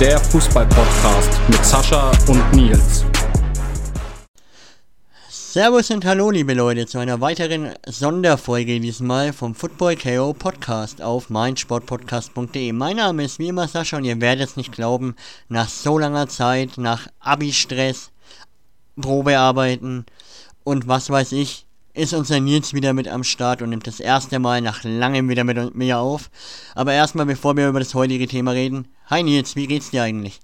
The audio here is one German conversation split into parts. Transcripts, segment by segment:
Der Fußball-Podcast mit Sascha und Nils. Servus und hallo, liebe Leute, zu einer weiteren Sonderfolge diesmal vom Football KO Podcast auf meinsportpodcast.de. Mein Name ist wie immer Sascha und ihr werdet es nicht glauben, nach so langer Zeit, nach Abi-Stress, Probearbeiten und was weiß ich, ist unser Nils wieder mit am Start und nimmt das erste Mal nach langem wieder mit mir auf. Aber erstmal, bevor wir über das heutige Thema reden, hi Nils, wie geht's dir eigentlich?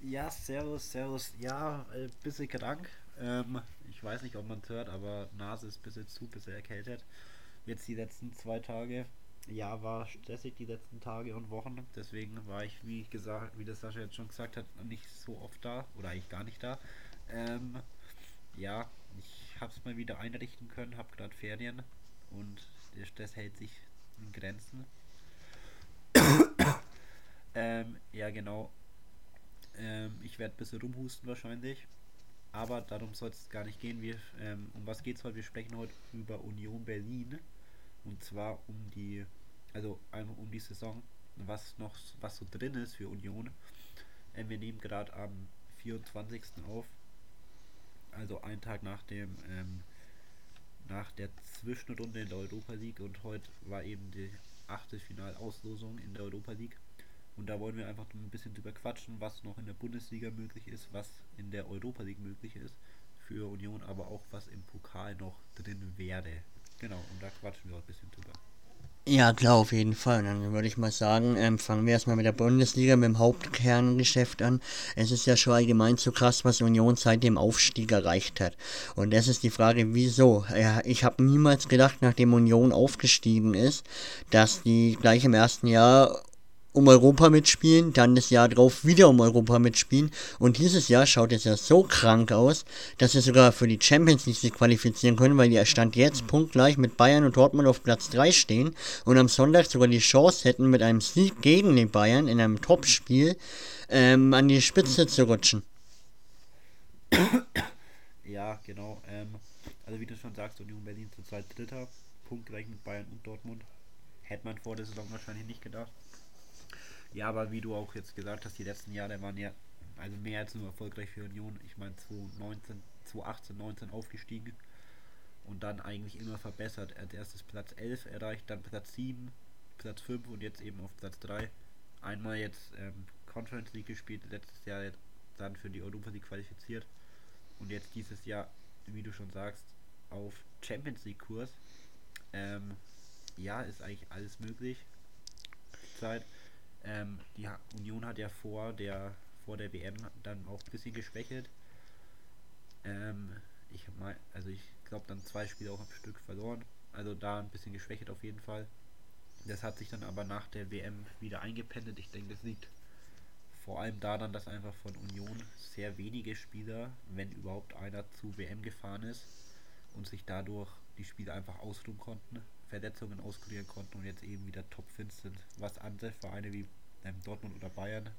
Ja, servus, servus. Ja, ein bisschen krank. Ähm, ich weiß nicht, ob man es hört, aber Nase ist ein bisschen zu, ein bisschen erkältet. Jetzt die letzten zwei Tage. Ja, war stressig die letzten Tage und Wochen. Deswegen war ich, wie gesagt, wie das Sascha jetzt schon gesagt hat, nicht so oft da. Oder eigentlich gar nicht da. Ähm, ja, ich habe es mal wieder einrichten können, habe gerade Ferien und der Stress hält sich in Grenzen. ähm, ja, genau. Ähm, ich werde ein bisschen rumhusten wahrscheinlich. Aber darum soll es gar nicht gehen. Wir, ähm, um was geht es heute? Wir sprechen heute über Union Berlin. Und zwar um die, also einmal um die Saison, was noch, was so drin ist für Union. Ähm, wir nehmen gerade am 24. auf also einen Tag nach dem ähm, nach der Zwischenrunde in der Europa League und heute war eben die achte Finalauslosung in der Europa League. Und da wollen wir einfach ein bisschen drüber quatschen, was noch in der Bundesliga möglich ist, was in der Europa League möglich ist für Union, aber auch was im Pokal noch drin wäre. Genau, und da quatschen wir ein bisschen drüber. Ja, klar, auf jeden Fall. Dann würde ich mal sagen, ähm, fangen wir erstmal mit der Bundesliga, mit dem Hauptkerngeschäft an. Es ist ja schon allgemein so krass, was Union seit dem Aufstieg erreicht hat. Und das ist die Frage, wieso? Ja, ich habe niemals gedacht, nachdem Union aufgestiegen ist, dass die gleich im ersten Jahr um Europa mitspielen, dann das Jahr drauf wieder um Europa mitspielen und dieses Jahr schaut es ja so krank aus, dass sie sogar für die Champions League sich qualifizieren können, weil die Stand jetzt punktgleich mit Bayern und Dortmund auf Platz 3 stehen und am Sonntag sogar die Chance hätten, mit einem Sieg gegen den Bayern in einem Topspiel ähm, an die Spitze zu rutschen. Ja, genau. Ähm, also wie du schon sagst, Union Berlin zurzeit Dritter, punktgleich mit Bayern und Dortmund. Hätte man vor der Saison wahrscheinlich nicht gedacht. Ja, aber wie du auch jetzt gesagt hast, die letzten Jahre waren ja also mehr als nur erfolgreich für Union. Ich meine 2019, 2018, 19 aufgestiegen und dann eigentlich immer verbessert. Als erstes Platz 11 erreicht, dann Platz 7, Platz 5 und jetzt eben auf Platz 3. Einmal jetzt ähm, Conference League gespielt, letztes Jahr dann für die Europa League qualifiziert und jetzt dieses Jahr, wie du schon sagst, auf Champions League Kurs. Ähm, ja, ist eigentlich alles möglich. Zeit. Ähm, die Union hat ja vor der vor der WM dann auch ein bisschen geschwächelt. Ähm, ich mein, also ich glaube dann zwei Spiele auch am Stück verloren. Also da ein bisschen geschwächt auf jeden Fall. Das hat sich dann aber nach der WM wieder eingependelt. Ich denke, das liegt vor allem daran, dass einfach von Union sehr wenige Spieler, wenn überhaupt einer zu WM gefahren ist und sich dadurch die Spiele einfach ausruhen konnten. Verletzungen auskurieren konnten und jetzt eben wieder topfit sind. Was andere Vereine wie ähm, Dortmund oder Bayern,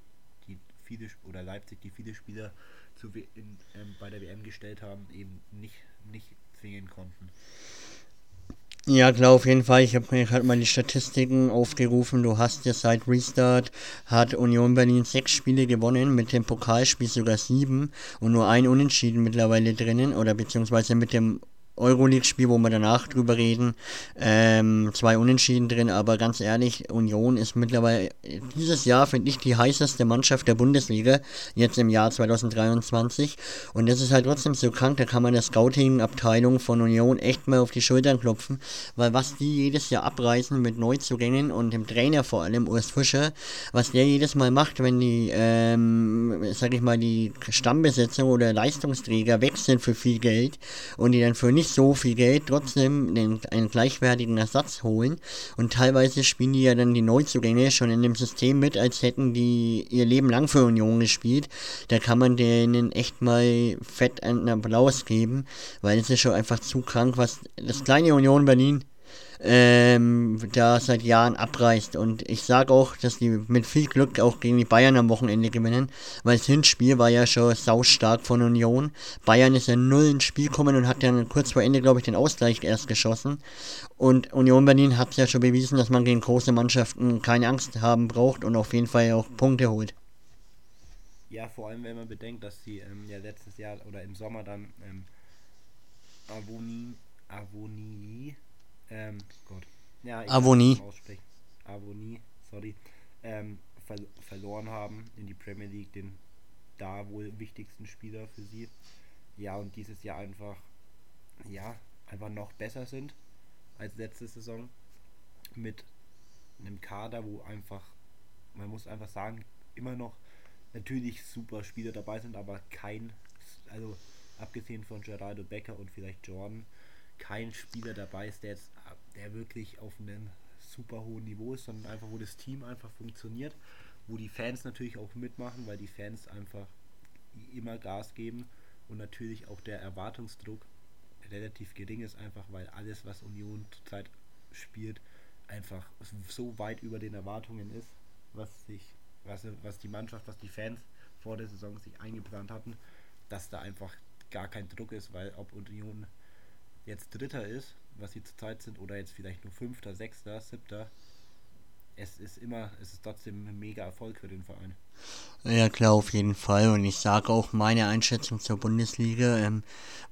die viele oder Leipzig, die viele Spieler zu, in, ähm, bei der WM gestellt haben, eben nicht, nicht zwingen konnten. Ja, klar, auf jeden Fall. Ich habe mir halt mal die Statistiken aufgerufen. Du hast ja seit Restart hat Union Berlin sechs Spiele gewonnen, mit dem Pokalspiel sogar sieben und nur ein Unentschieden mittlerweile drinnen oder beziehungsweise mit dem Euroleague-Spiel, wo wir danach drüber reden. Ähm, zwei Unentschieden drin, aber ganz ehrlich, Union ist mittlerweile dieses Jahr, finde ich, die heißeste Mannschaft der Bundesliga, jetzt im Jahr 2023. Und das ist halt trotzdem so krank, da kann man der Scouting-Abteilung von Union echt mal auf die Schultern klopfen, weil was die jedes Jahr abreißen mit Neuzugängen und dem Trainer vor allem, Urs Fischer, was der jedes Mal macht, wenn die, ähm, sag ich mal, die Stammbesetzung oder Leistungsträger wechseln für viel Geld und die dann für nicht nicht so viel Geld trotzdem den, einen gleichwertigen Ersatz holen. Und teilweise spielen die ja dann die Neuzugänge schon in dem System mit, als hätten die ihr Leben lang für Union gespielt. Da kann man denen echt mal fett einen Applaus geben, weil es ist schon einfach zu krank, was das kleine Union Berlin ähm, da seit Jahren abreißt. Und ich sage auch, dass die mit viel Glück auch gegen die Bayern am Wochenende gewinnen, weil das Hinspiel war ja schon saustark von Union. Bayern ist ja null ins Spiel gekommen und hat dann kurz vor Ende, glaube ich, den Ausgleich erst geschossen. Und Union Berlin hat ja schon bewiesen, dass man gegen große Mannschaften keine Angst haben braucht und auf jeden Fall auch Punkte holt. Ja, vor allem wenn man bedenkt, dass sie ähm, ja letztes Jahr oder im Sommer dann ähm, Avonie, Avonie ähm, Gott. Ja, ich Avonie. Avonie, sorry. Ähm, ver verloren haben in die Premier League, den da wohl wichtigsten Spieler für sie. Ja, und dieses Jahr einfach, ja, einfach noch besser sind als letzte Saison. Mit einem Kader, wo einfach, man muss einfach sagen, immer noch natürlich super Spieler dabei sind, aber kein, also abgesehen von Gerardo Becker und vielleicht Jordan, kein Spieler dabei ist, der jetzt der wirklich auf einem super hohen Niveau ist, sondern einfach, wo das Team einfach funktioniert, wo die Fans natürlich auch mitmachen, weil die Fans einfach immer Gas geben und natürlich auch der Erwartungsdruck relativ gering ist, einfach weil alles, was Union zurzeit spielt, einfach so weit über den Erwartungen ist, was sich, was, was die Mannschaft, was die Fans vor der Saison sich eingeplant hatten, dass da einfach gar kein Druck ist, weil ob Union jetzt Dritter ist, was sie zurzeit sind, oder jetzt vielleicht nur Fünfter, Sechster, Siebter, es ist immer, es ist trotzdem ein mega Erfolg für den Verein. Ja, klar, auf jeden Fall. Und ich sage auch meine Einschätzung zur Bundesliga, ähm,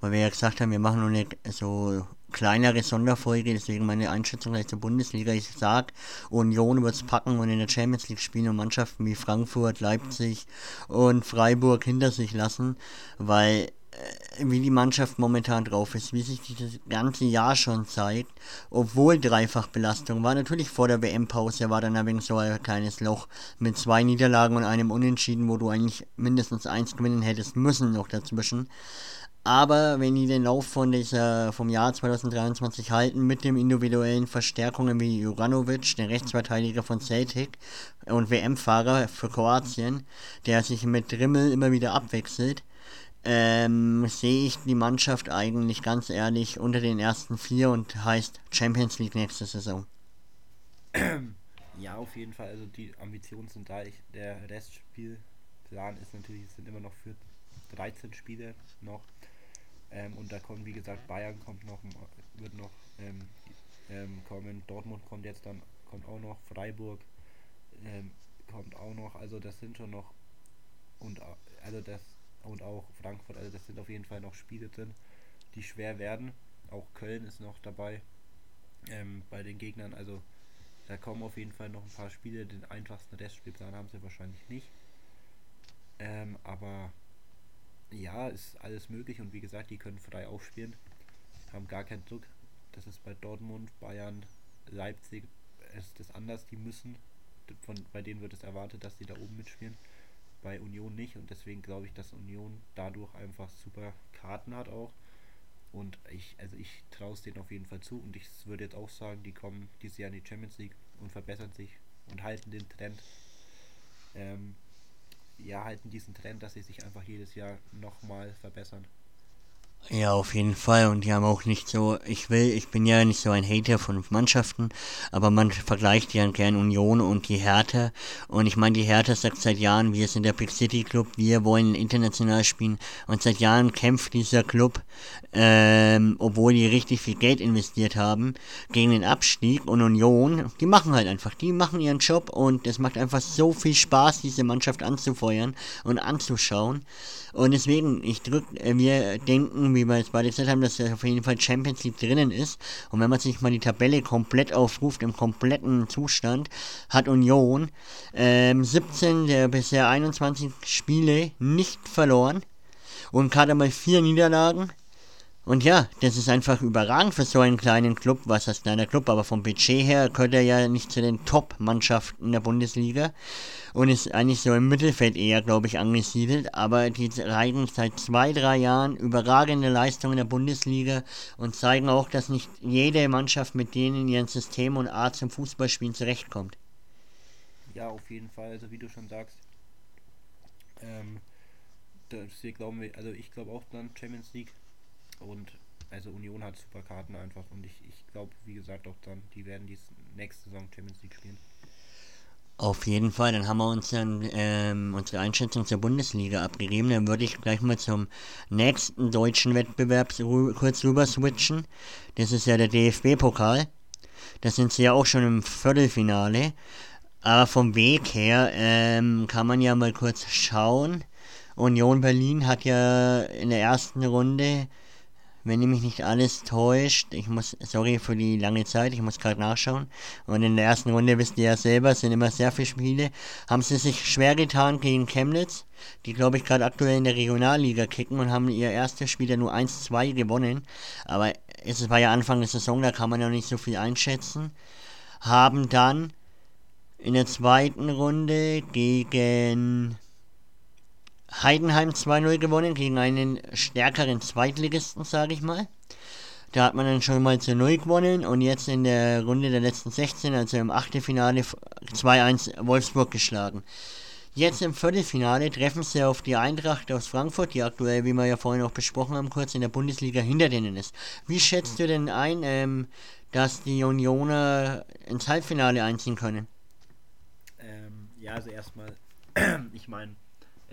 weil wir ja gesagt haben, wir machen nur eine so kleinere Sonderfolge, deswegen meine Einschätzung gleich zur Bundesliga. Ich sage, Union wird es packen und in der Champions League spielen und Mannschaften wie Frankfurt, Leipzig und Freiburg hinter sich lassen, weil äh, wie die Mannschaft momentan drauf ist, wie sich das ganze Jahr schon zeigt, obwohl Dreifachbelastung war. Natürlich vor der WM-Pause war dann ein so ein kleines Loch mit zwei Niederlagen und einem Unentschieden, wo du eigentlich mindestens eins gewinnen hättest müssen noch dazwischen. Aber wenn die den Lauf von dieser, vom Jahr 2023 halten, mit den individuellen Verstärkungen wie Juranovic, der Rechtsverteidiger von Celtic und WM-Fahrer für Kroatien, der sich mit Drimmel immer wieder abwechselt, ähm, sehe ich die Mannschaft eigentlich ganz ehrlich unter den ersten vier und heißt Champions League nächste Saison. Ja, auf jeden Fall. Also die Ambitionen sind da. Ich, der Restspielplan ist natürlich, es sind immer noch für 13 Spiele noch. Ähm, und da kommt, wie gesagt, Bayern kommt noch, wird noch ähm, ähm, kommen. Dortmund kommt jetzt dann, kommt auch noch. Freiburg ähm, kommt auch noch. Also das sind schon noch und also das und auch Frankfurt. Also das sind auf jeden Fall noch Spiele drin, die schwer werden. Auch Köln ist noch dabei ähm, bei den Gegnern. Also da kommen auf jeden Fall noch ein paar Spiele. Den einfachsten Restspielplan haben sie wahrscheinlich nicht. Ähm, aber ja, ist alles möglich und wie gesagt, die können frei aufspielen, haben gar keinen Druck. Das ist bei Dortmund, Bayern, Leipzig ist das anders. Die müssen, von, bei denen wird es erwartet, dass sie da oben mitspielen bei Union nicht und deswegen glaube ich, dass Union dadurch einfach super Karten hat auch. Und ich, also ich traue es denen auf jeden Fall zu und ich würde jetzt auch sagen, die kommen dieses Jahr in die Champions League und verbessern sich und halten den Trend. Ähm, ja, halten diesen Trend, dass sie sich einfach jedes Jahr nochmal verbessern. Ja, auf jeden Fall. Und die haben auch nicht so, ich will, ich bin ja nicht so ein Hater von Mannschaften, aber man vergleicht ja gern Union und die Hertha. Und ich meine, die Hertha sagt seit Jahren, wir sind der Big City Club, wir wollen international spielen. Und seit Jahren kämpft dieser Club, ähm, obwohl die richtig viel Geld investiert haben, gegen den Abstieg. Und Union, die machen halt einfach, die machen ihren Job und es macht einfach so viel Spaß, diese Mannschaft anzufeuern und anzuschauen. Und deswegen, ich drück, äh, wir denken, wie wir jetzt beide gesagt haben, dass er auf jeden Fall Champions League drinnen ist. Und wenn man sich mal die Tabelle komplett aufruft, im kompletten Zustand, hat Union ähm, 17 der bisher 21 Spiele nicht verloren und gerade mal vier Niederlagen. Und ja, das ist einfach überragend für so einen kleinen Club. Was heißt kleiner Club? Aber vom Budget her gehört er ja nicht zu den Top-Mannschaften der Bundesliga. Und ist eigentlich so im Mittelfeld eher, glaube ich, angesiedelt. Aber die zeigen seit zwei, drei Jahren überragende Leistungen in der Bundesliga und zeigen auch, dass nicht jede Mannschaft mit denen in ihrem System und Art zum Fußballspielen zurechtkommt. Ja, auf jeden Fall. Also wie du schon sagst, ähm, das hier glauben wir, also ich glaube auch dann Champions League und also Union hat super Karten einfach und ich, ich glaube, wie gesagt, auch dann, die werden die nächste Saison Champions League spielen. Auf jeden Fall, dann haben wir uns dann ähm, unsere Einschätzung zur Bundesliga abgegeben. Dann würde ich gleich mal zum nächsten deutschen Wettbewerb kurz rüber switchen. Das ist ja der DFB-Pokal. Da sind sie ja auch schon im Viertelfinale. Aber vom Weg her ähm, kann man ja mal kurz schauen. Union Berlin hat ja in der ersten Runde wenn mich nicht alles täuscht, ich muss, sorry für die lange Zeit, ich muss gerade nachschauen. Und in der ersten Runde wisst ihr ja selber, sind immer sehr viele Spiele. Haben sie sich schwer getan gegen Chemnitz, die glaube ich gerade aktuell in der Regionalliga kicken und haben ihr erstes Spiel ja nur 1-2 gewonnen. Aber es war ja Anfang der Saison, da kann man ja nicht so viel einschätzen. Haben dann in der zweiten Runde gegen Heidenheim 2-0 gewonnen gegen einen stärkeren Zweitligisten, sage ich mal. Da hat man dann schon mal zu 0 gewonnen und jetzt in der Runde der letzten 16, also im Achtelfinale, 2-1 Wolfsburg geschlagen. Jetzt im Viertelfinale treffen sie auf die Eintracht aus Frankfurt, die aktuell, wie wir ja vorhin auch besprochen haben, kurz in der Bundesliga hinter denen ist. Wie schätzt du denn ein, ähm, dass die Unioner ins Halbfinale einziehen können? Ähm, ja, also erstmal, ich meine,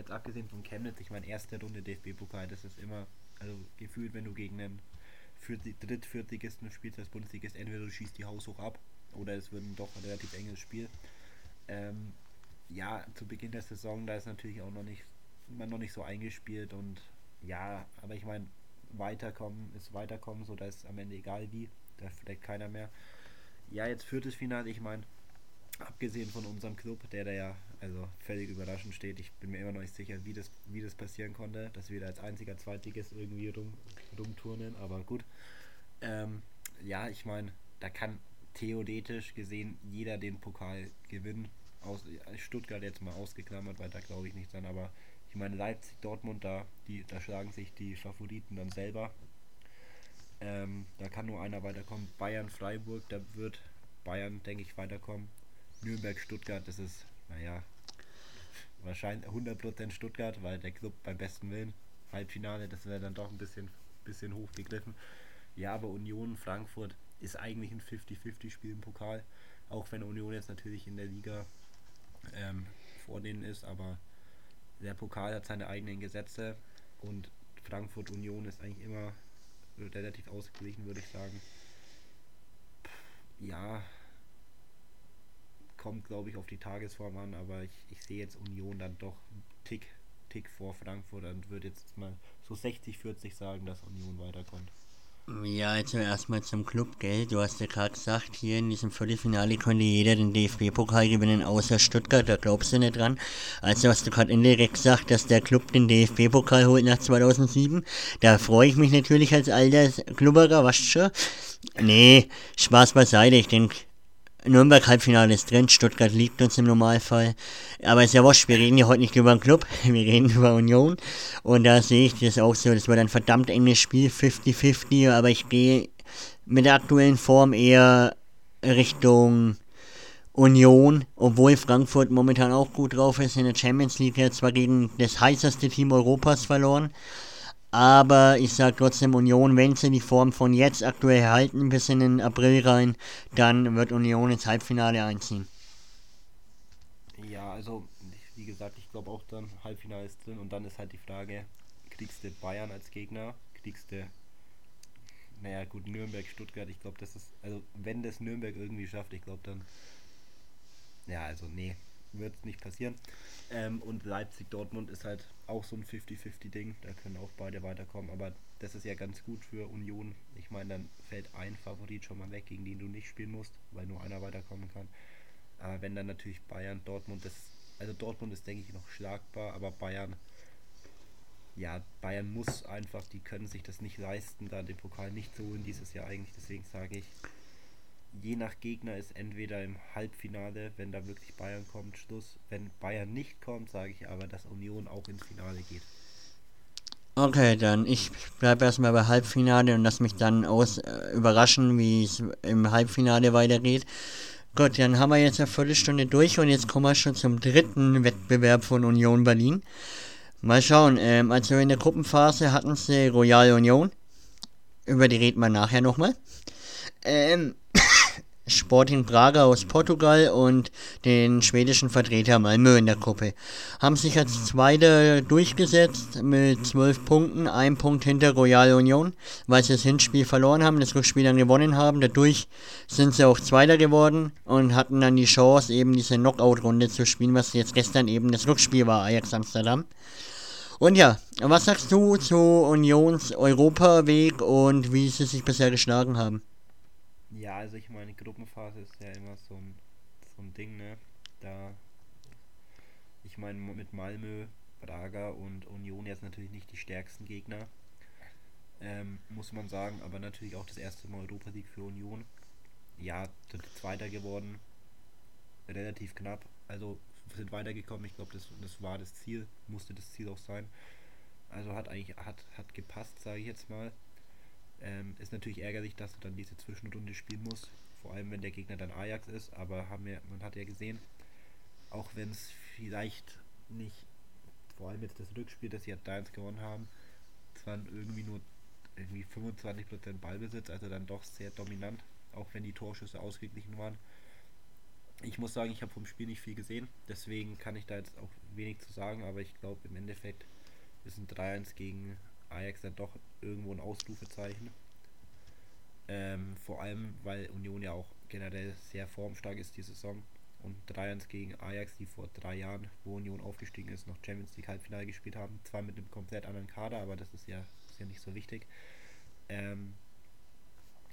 jetzt abgesehen von Chemnitz, ich meine, erste Runde DFB-Pokal, das ist immer, also gefühlt, wenn du gegen einen Dritt-, Viertligisten spielst als Bundesligist, entweder du schießt die Haus hoch ab oder es wird ein doch ein relativ enges Spiel. Ähm, ja, zu Beginn der Saison, da ist natürlich auch noch nicht, man noch nicht so eingespielt und ja, aber ich meine, weiterkommen ist weiterkommen, so da ist am Ende egal wie, da deckt keiner mehr. Ja, jetzt viertes Finale, ich meine, abgesehen von unserem Club, der da ja also völlig überraschend steht. Ich bin mir immer noch nicht sicher, wie das, wie das passieren konnte, dass wir da als einziger Zweitligist irgendwie rum, rumturnen, aber gut. Ähm, ja, ich meine, da kann theoretisch gesehen jeder den Pokal gewinnen. Aus, Stuttgart jetzt mal ausgeklammert, weil da glaube ich nicht dran, aber ich meine Leipzig, Dortmund, da, die, da schlagen sich die Favoriten dann selber. Ähm, da kann nur einer weiterkommen. Bayern, Freiburg, da wird Bayern, denke ich, weiterkommen. Nürnberg, Stuttgart, das ist, naja, wahrscheinlich 100% Stuttgart, weil der Club beim besten Willen, Halbfinale, das wäre dann doch ein bisschen, bisschen hochgegriffen. Ja, aber Union Frankfurt ist eigentlich ein 50-50-Spiel im Pokal, auch wenn Union jetzt natürlich in der Liga ähm, vor denen ist, aber der Pokal hat seine eigenen Gesetze und Frankfurt Union ist eigentlich immer relativ ausgeglichen, würde ich sagen. Ja, kommt, glaube ich, auf die Tagesform an, aber ich, ich sehe jetzt Union dann doch einen Tick, Tick vor Frankfurt und würde jetzt mal so 60-40 sagen, dass Union weiterkommt. Ja, also erstmal zum Club, gell? Du hast ja gerade gesagt, hier in diesem Viertelfinale konnte jeder den DFB-Pokal gewinnen, außer Stuttgart, da glaubst du nicht dran. Also hast du gerade indirekt gesagt, dass der Club den DFB-Pokal holt nach 2007. Da freue ich mich natürlich als alter Klubberer, du schon? Nee, Spaß beiseite, ich denke, Nürnberg Halbfinale ist drin, Stuttgart liegt uns im Normalfall. Aber ist ja wurscht, wir reden ja heute nicht über einen Club, wir reden über Union. Und da sehe ich das auch so, das wird ein verdammt enges Spiel, 50-50, aber ich gehe mit der aktuellen Form eher Richtung Union, obwohl Frankfurt momentan auch gut drauf ist in der Champions League, jetzt zwar gegen das heißeste Team Europas verloren. Aber ich sage trotzdem Union, wenn sie die Form von jetzt aktuell halten bis in den April rein, dann wird Union ins Halbfinale einziehen. Ja, also wie gesagt, ich glaube auch dann Halbfinale ist drin und dann ist halt die Frage, kriegst du Bayern als Gegner, kriegst du naja gut, Nürnberg, Stuttgart, ich glaube, das ist, also wenn das Nürnberg irgendwie schafft, ich glaube dann, ja, also nee, wird nicht passieren. Ähm, und Leipzig-Dortmund ist halt auch so ein 50-50-Ding. Da können auch beide weiterkommen. Aber das ist ja ganz gut für Union. Ich meine, dann fällt ein Favorit schon mal weg, gegen den du nicht spielen musst, weil nur einer weiterkommen kann. Aber wenn dann natürlich Bayern, Dortmund, das, also Dortmund ist, denke ich, noch schlagbar, aber Bayern, ja, Bayern muss einfach, die können sich das nicht leisten, da den Pokal nicht zu holen dieses Jahr eigentlich. Deswegen sage ich, je nach Gegner ist entweder im Halbfinale, wenn da wirklich Bayern kommt, Schluss. Wenn Bayern nicht kommt, sage ich aber, dass Union auch ins Finale geht. Okay, dann ich bleibe erstmal bei Halbfinale und lass mich dann aus äh, überraschen, wie es im Halbfinale weitergeht. Gut, dann haben wir jetzt eine Viertelstunde durch und jetzt kommen wir schon zum dritten Wettbewerb von Union Berlin. Mal schauen, ähm, also in der Gruppenphase hatten sie Royal Union, über die reden wir nachher nochmal. Ähm, Sporting Braga aus Portugal und den schwedischen Vertreter Malmö in der Gruppe. Haben sich als Zweiter durchgesetzt mit zwölf Punkten, ein Punkt hinter Royal Union, weil sie das Hinspiel verloren haben, das Rückspiel dann gewonnen haben. Dadurch sind sie auch Zweiter geworden und hatten dann die Chance, eben diese Knockout-Runde zu spielen, was jetzt gestern eben das Rückspiel war, Ajax Amsterdam. Und ja, was sagst du zu Unions Europaweg und wie sie sich bisher geschlagen haben? Ja, also ich meine, Gruppenphase ist ja immer so ein, so ein Ding, ne? Da, ich meine, mit Malmö, Braga und Union jetzt natürlich nicht die stärksten Gegner, ähm, muss man sagen, aber natürlich auch das erste Mal Europa League für Union. Ja, sind Zweiter geworden, relativ knapp, also sind weitergekommen, ich glaube, das, das war das Ziel, musste das Ziel auch sein. Also hat eigentlich, hat, hat gepasst, sage ich jetzt mal. Ähm, ist natürlich ärgerlich, dass du dann diese Zwischenrunde spielen musst. Vor allem, wenn der Gegner dann Ajax ist. Aber haben wir, man hat ja gesehen, auch wenn es vielleicht nicht, vor allem jetzt das Rückspiel, das sie da jetzt gewonnen haben, es waren irgendwie nur irgendwie 25% Ballbesitz, also dann doch sehr dominant, auch wenn die Torschüsse ausgeglichen waren. Ich muss sagen, ich habe vom Spiel nicht viel gesehen, deswegen kann ich da jetzt auch wenig zu sagen, aber ich glaube im Endeffekt ist ein 3-1 gegen Ajax dann doch irgendwo ein Ausrufezeichen. Ähm, vor allem, weil Union ja auch generell sehr formstark ist die Saison. Und 3-1 gegen Ajax, die vor drei Jahren, wo Union aufgestiegen ist, noch Champions League Halbfinale gespielt haben. Zwar mit einem komplett anderen Kader, aber das ist ja, ist ja nicht so wichtig. Ähm,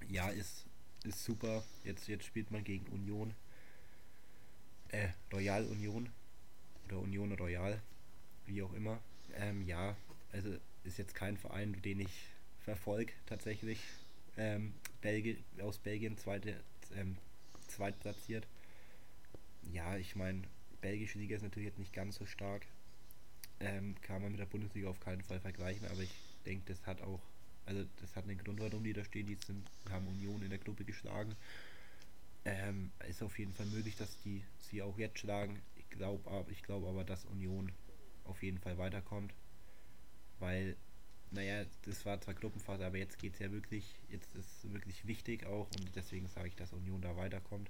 ja, ist, ist super. Jetzt, jetzt spielt man gegen Union. Äh, Royal Union. Oder Union Royal. Wie auch immer. Ähm, ja, also ist jetzt kein Verein, den ich verfolge tatsächlich. Ähm, Belgi aus Belgien zweite, ähm, zweitplatziert. Ja, ich meine, belgische Liga ist natürlich jetzt nicht ganz so stark. Ähm, kann man mit der Bundesliga auf keinen Fall vergleichen, aber ich denke, das hat auch, also das hat einen Grund, warum die da stehen. Die sind, haben Union in der Gruppe geschlagen. Ähm, ist auf jeden Fall möglich, dass die sie auch jetzt schlagen. Ich glaube ich glaub aber, dass Union auf jeden Fall weiterkommt weil, naja, das war zwar Gruppenphase, aber jetzt geht es ja wirklich, jetzt ist wirklich wichtig auch und deswegen sage ich, dass Union da weiterkommt.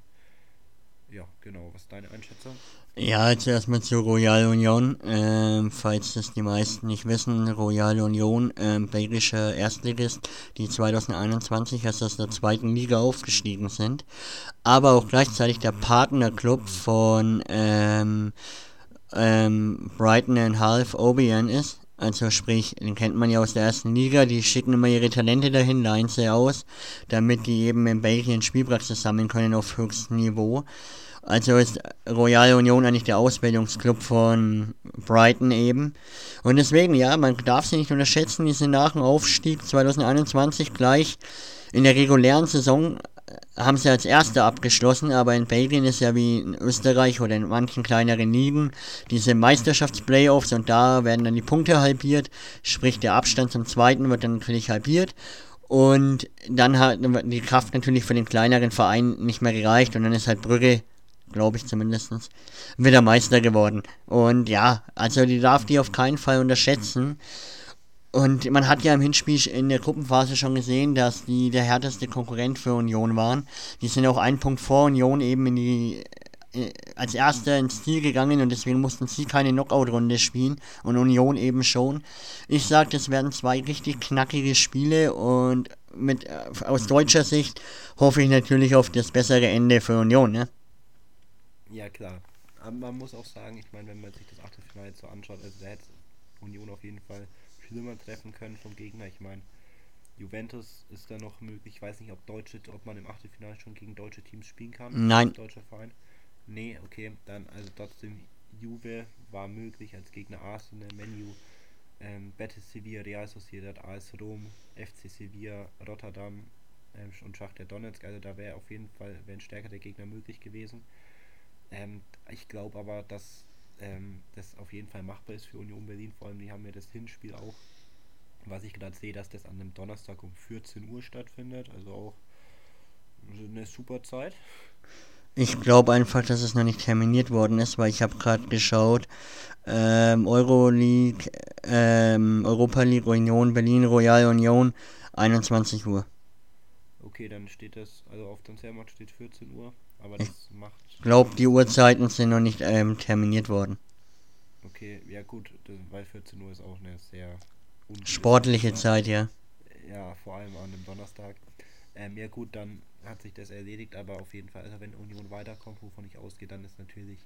Ja, genau. Was ist deine Einschätzung? Ja, jetzt erstmal zu Royal Union. Ähm, falls das die meisten nicht wissen, Royal Union, ähm, belgischer Erstligist, die 2021 erst aus der zweiten Liga aufgestiegen sind. Aber auch gleichzeitig der Partnerclub von ähm, ähm, Brighton and Half Obion ist. Also sprich, den kennt man ja aus der ersten Liga, die schicken immer ihre Talente dahin, leihen sie aus, damit die eben in Belgien Spielpraxis sammeln können auf höchstem Niveau. Also ist Royal Union eigentlich der Ausbildungsclub von Brighton eben. Und deswegen, ja, man darf sie nicht unterschätzen, die sind nach dem Aufstieg 2021 gleich in der regulären Saison haben sie als Erster abgeschlossen, aber in Belgien ist ja wie in Österreich oder in manchen kleineren Ligen diese Meisterschaftsplayoffs und da werden dann die Punkte halbiert, sprich der Abstand zum Zweiten wird dann natürlich halbiert und dann hat die Kraft natürlich für den kleineren Verein nicht mehr gereicht und dann ist halt Brügge, glaube ich zumindest, wieder Meister geworden. Und ja, also die darf die auf keinen Fall unterschätzen. Und man hat ja im Hinspiel in der Gruppenphase schon gesehen, dass die der härteste Konkurrent für Union waren. Die sind auch einen Punkt vor Union eben in die äh, als erster ins Ziel gegangen und deswegen mussten sie keine Knockout-Runde spielen und Union eben schon. Ich sage, das werden zwei richtig knackige Spiele und mit äh, aus deutscher Sicht hoffe ich natürlich auf das bessere Ende für Union, ne? Ja klar. Aber man muss auch sagen, ich meine, wenn man sich das Achtelfinale jetzt so anschaut, also da hätte Union auf jeden Fall schlimmer treffen können vom Gegner. Ich meine, Juventus ist da noch möglich. Ich weiß nicht, ob deutsche, ob man im Achtelfinale schon gegen deutsche Teams spielen kann. Nein. Deutscher Verein. Nee, okay, dann also trotzdem Juve war möglich als Gegner Arsenal, Menu, ähm, Betis Sevilla, Real Sociedad, AS Rom, FC Sevilla, Rotterdam ähm, und Schachter Donetsk. Also da wäre auf jeden Fall wäre ein stärker der Gegner möglich gewesen. Ähm, ich glaube aber, dass ähm, das auf jeden Fall machbar ist für Union Berlin. Vor allem, die haben ja das Hinspiel auch, was ich gerade sehe, dass das an einem Donnerstag um 14 Uhr stattfindet. Also auch eine super Zeit. Ich glaube einfach, dass es noch nicht terminiert worden ist, weil ich habe gerade geschaut, ähm, Euroleague, ähm, Europa League, Union Berlin, Royal Union, 21 Uhr. Okay, dann steht das, also auf Transfermarkt steht 14 Uhr, aber das macht. Ich glaube, die Uhrzeiten sind noch nicht ähm, terminiert worden. Okay, ja gut, weil 14 Uhr ist auch eine sehr Sportliche Zeit. Ja. Ja, vor allem an einem Donnerstag. Ähm, ja gut, dann hat sich das erledigt, aber auf jeden Fall, also wenn Union weiterkommt, wovon ich ausgehe, dann ist natürlich,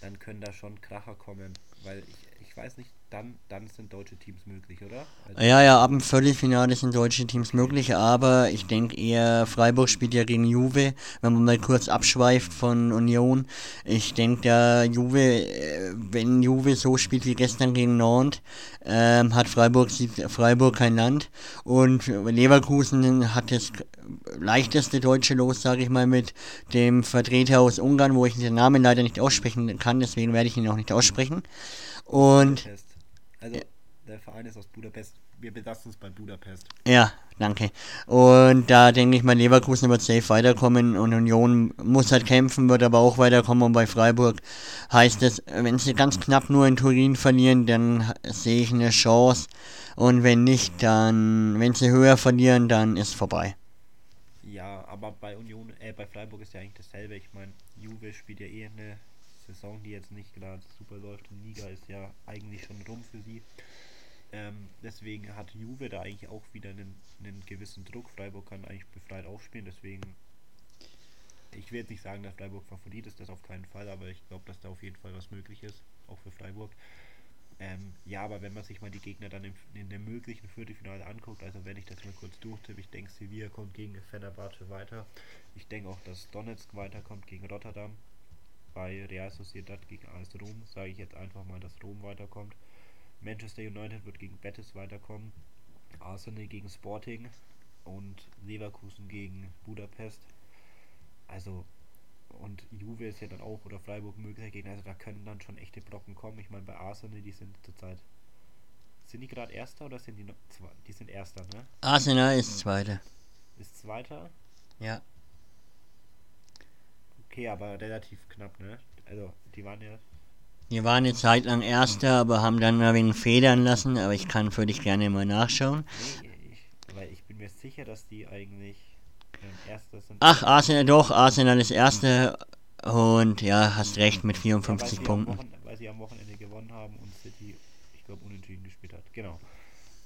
dann können da schon Kracher kommen, weil ich, ich weiß nicht, dann, dann sind deutsche Teams möglich, oder? Also, Ja, ja, ab dem Viertelfinale sind deutsche Teams möglich, aber ich denke eher, Freiburg spielt ja gegen Juve, wenn man mal kurz abschweift von Union. Ich denke, da Juve, äh, wenn Juve so spielt wie gestern gegen Nantes, ähm, hat Freiburg, Freiburg kein Land und Leverkusen hat das leichteste deutsche Los, sage ich mal, mit dem Vertreter aus Ungarn, wo ich den Namen leider nicht aussprechen kann, deswegen werde ich ihn auch nicht aussprechen. Und Budapest. Also, der Verein ist aus Budapest. Wir belassen uns bei Budapest. Ja, danke. Und da denke ich mal, Leverkusen wird safe weiterkommen und Union muss halt kämpfen, wird aber auch weiterkommen. Und bei Freiburg heißt es, wenn sie ganz knapp nur in Turin verlieren, dann sehe ich eine Chance. Und wenn nicht, dann, wenn sie höher verlieren, dann ist vorbei. Ja, aber bei Union, äh, bei Freiburg ist ja eigentlich dasselbe. Ich meine, Juve spielt ja eh eine Saison, die jetzt nicht gerade super läuft. Die Liga ist ja eigentlich schon rum für sie. Ähm, deswegen hat Juve da eigentlich auch wieder einen, einen gewissen Druck. Freiburg kann eigentlich befreit aufspielen, deswegen. Ich will jetzt nicht sagen, dass Freiburg Favorit ist, das auf keinen Fall, aber ich glaube, dass da auf jeden Fall was möglich ist, auch für Freiburg. Ähm, ja, aber wenn man sich mal die Gegner dann im, in dem möglichen Viertelfinale anguckt, also wenn ich das mal kurz durchtippe, ich denke, Sevilla kommt gegen Fenerbahce weiter. Ich denke auch, dass Donetsk weiterkommt gegen Rotterdam. Bei Real Sociedad gegen AS Rom sage ich jetzt einfach mal, dass Rom weiterkommt. Manchester United wird gegen Betis weiterkommen. Arsenal gegen Sporting und Leverkusen gegen Budapest. Also und Juve ist ja dann auch oder Freiburg möglicher Gegner. Also da können dann schon echte Brocken kommen. Ich meine bei Arsenal, die sind zurzeit sind die gerade Erster oder sind die noch zwei? Die sind Erster, ne? Arsenal ist Zweiter. Ist Zweiter. Ja. Okay, aber relativ knapp, ne? Also die waren ja Die waren eine Zeit lang Erster, aber haben dann ein wenig federn lassen, aber ich kann für dich gerne mal nachschauen. Nee, ich, weil ich bin mir sicher, dass die eigentlich ähm, Erster sind. Ach, Arsenal, doch, Arsenal ist Erster und ja, hast recht mit Ja, weil 54 sie am Punkten. Weil sie am Wochenende gewonnen haben und City, ich glaube, unentschieden gespielt hat. Genau.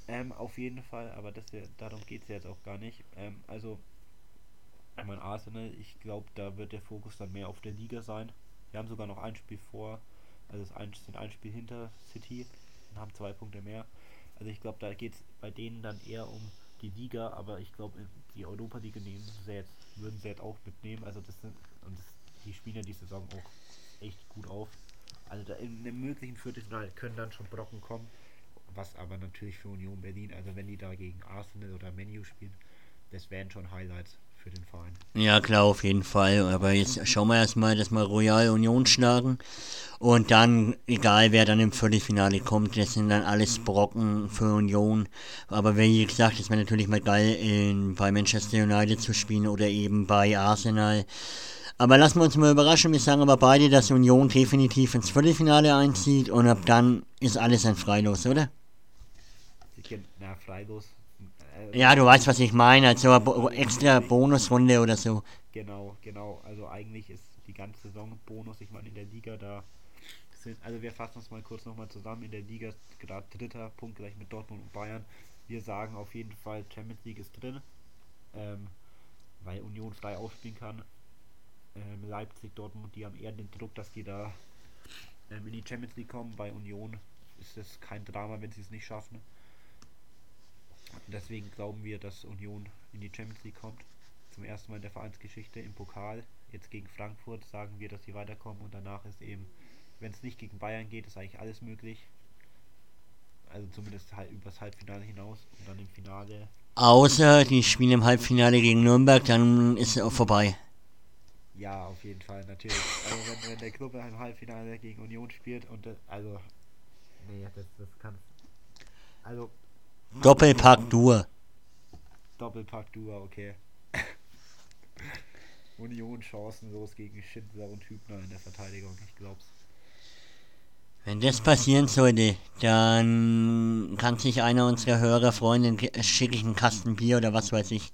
Ähm, auf jeden Fall, aber das ja, darum geht es jetzt auch gar nicht. Ähm, also, ich meine, Arsenal, ich glaube, da wird der Fokus dann mehr auf der Liga sein. Wir haben sogar noch ein Spiel vor, also sind ein Spiel hinter City und haben zwei Punkte mehr. Also ich glaube, da geht es bei denen dann eher um die Liga, aber ich glaube, die Europa League nehmen sie jetzt, würden sie jetzt auch mitnehmen. Also das sind, und das, die spielen ja die Saison auch echt gut auf. Also da in einem möglichen Viertelfinale können dann schon Brocken kommen. Was aber natürlich für Union Berlin, also wenn die da gegen Arsenal oder Menu spielen, das wären schon Highlights für den Verein. Ja, klar, auf jeden Fall. Aber jetzt schauen wir erstmal, dass wir Royal Union schlagen. Und dann, egal wer dann im Viertelfinale kommt, das sind dann alles Brocken für Union. Aber wie gesagt, es wäre natürlich mal geil, in, bei Manchester United zu spielen oder eben bei Arsenal. Aber lassen wir uns mal überraschen. Wir sagen aber beide, dass Union definitiv ins Viertelfinale einzieht. Und ab dann ist alles ein Freilos, oder? Na, Freilos. Ja, du weißt, was ich meine. Also Bo extra Bonusrunde oder so. Genau, genau. Also eigentlich ist die ganze Saison Bonus. Ich meine, in der Liga da sind, also wir fassen uns mal kurz nochmal zusammen. In der Liga ist gerade dritter Punkt gleich mit Dortmund und Bayern. Wir sagen auf jeden Fall, Champions League ist drin, ähm, weil Union frei aufspielen kann. Ähm, Leipzig, Dortmund, die haben eher den Druck, dass die da ähm, in die Champions League kommen. Bei Union ist es kein Drama, wenn sie es nicht schaffen. Deswegen glauben wir, dass Union in die Champions League kommt. Zum ersten Mal in der Vereinsgeschichte im Pokal. Jetzt gegen Frankfurt sagen wir, dass sie weiterkommen und danach ist eben, wenn es nicht gegen Bayern geht, ist eigentlich alles möglich. Also zumindest halt übers Halbfinale hinaus und dann im Finale. Außer die spielen im Halbfinale gegen Nürnberg, dann ist es auch vorbei. Ja, auf jeden Fall, natürlich. Also wenn, wenn der Club im Halbfinale gegen Union spielt und das, also. Nee, das, das kann. Also Doppelpack Dur. Doppelpack Dua, okay. Union chancenlos gegen Schindler und Hübner in der Verteidigung, ich glaub's. Wenn das passieren sollte, dann kann sich einer unserer Hörer freuen, dann schicke ich einen Kasten Bier oder was weiß ich.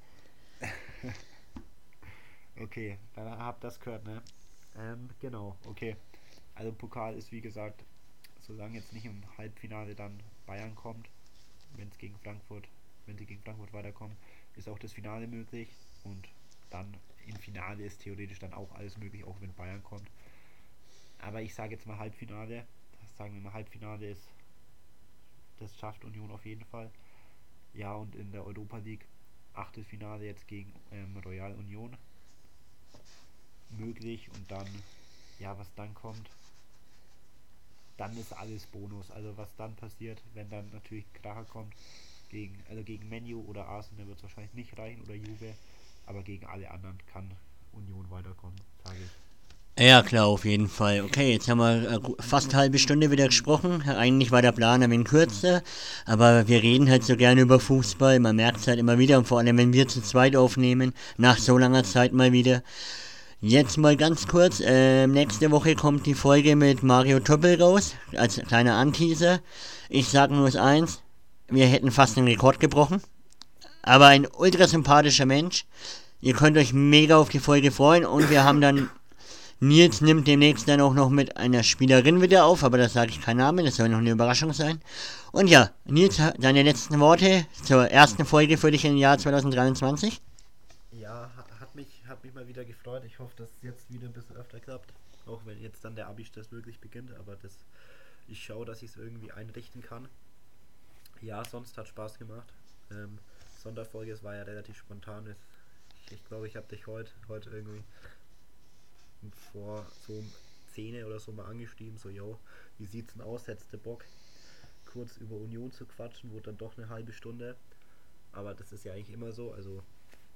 okay, dann habt das gehört, ne? Ähm, genau, okay. Also Pokal ist wie gesagt, solange jetzt nicht im Halbfinale dann Bayern kommt, wenn es gegen Frankfurt, wenn sie gegen Frankfurt weiterkommen, ist auch das Finale möglich und dann im Finale ist theoretisch dann auch alles möglich, auch wenn Bayern kommt. Aber ich sage jetzt mal Halbfinale, sagen wir mal Halbfinale ist, das schafft Union auf jeden Fall. Ja, und in der Europa League Achtelfinale jetzt gegen ähm, Royal Union möglich und dann, ja, was dann kommt, dann ist alles Bonus. Also was dann passiert, wenn dann natürlich Kracher kommt, gegen, also gegen Menu oder Arsenal wird es wahrscheinlich nicht reichen oder Juve, aber gegen alle anderen kann Union weiterkommen, sage ich. Ja, klar, auf jeden Fall. Okay, jetzt haben wir äh, fast eine halbe Stunde wieder gesprochen. Eigentlich war der Plan ein wenig kürzer, aber wir reden halt so gerne über Fußball. Man merkt es halt immer wieder und vor allem, wenn wir zu zweit aufnehmen, nach so langer Zeit mal wieder. Jetzt mal ganz kurz, äh, nächste Woche kommt die Folge mit Mario Töppel raus, als kleiner Anteaser. Ich sage nur eins, wir hätten fast den Rekord gebrochen. Aber ein ultra sympathischer Mensch. Ihr könnt euch mega auf die Folge freuen und wir haben dann Nils nimmt demnächst dann auch noch mit einer Spielerin wieder auf, aber das sage ich keinen Namen, das soll noch eine Überraschung sein. Und ja, Nils, deine letzten Worte zur ersten Folge für dich im Jahr 2023? Hat mich, mal wieder gefreut. Ich hoffe, dass es jetzt wieder ein bisschen öfter klappt. Auch wenn jetzt dann der Abi-Stress wirklich beginnt, aber das, ich schaue, dass ich es irgendwie einrichten kann. Ja, sonst hat Spaß gemacht. Ähm, Sonderfolge, es war ja relativ spontan. Ich glaube, ich habe dich heute, heute irgendwie vor so 10 oder so mal angeschrieben, so, yo, wie sieht's denn aus, hättest du Bock, kurz über Union zu quatschen, wurde dann doch eine halbe Stunde, aber das ist ja eigentlich immer so, also,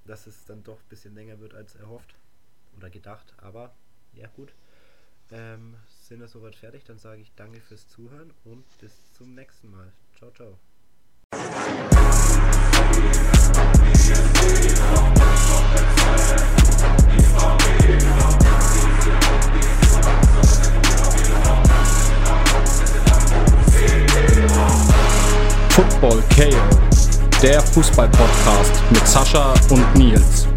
dass es dann doch ein bisschen länger wird als erhofft oder gedacht, aber, ja gut, ähm, sind wir soweit fertig, dann sage ich danke fürs Zuhören und bis zum nächsten Mal. Ciao, ciao. Der Fußball-Podcast mit Sascha und Nils.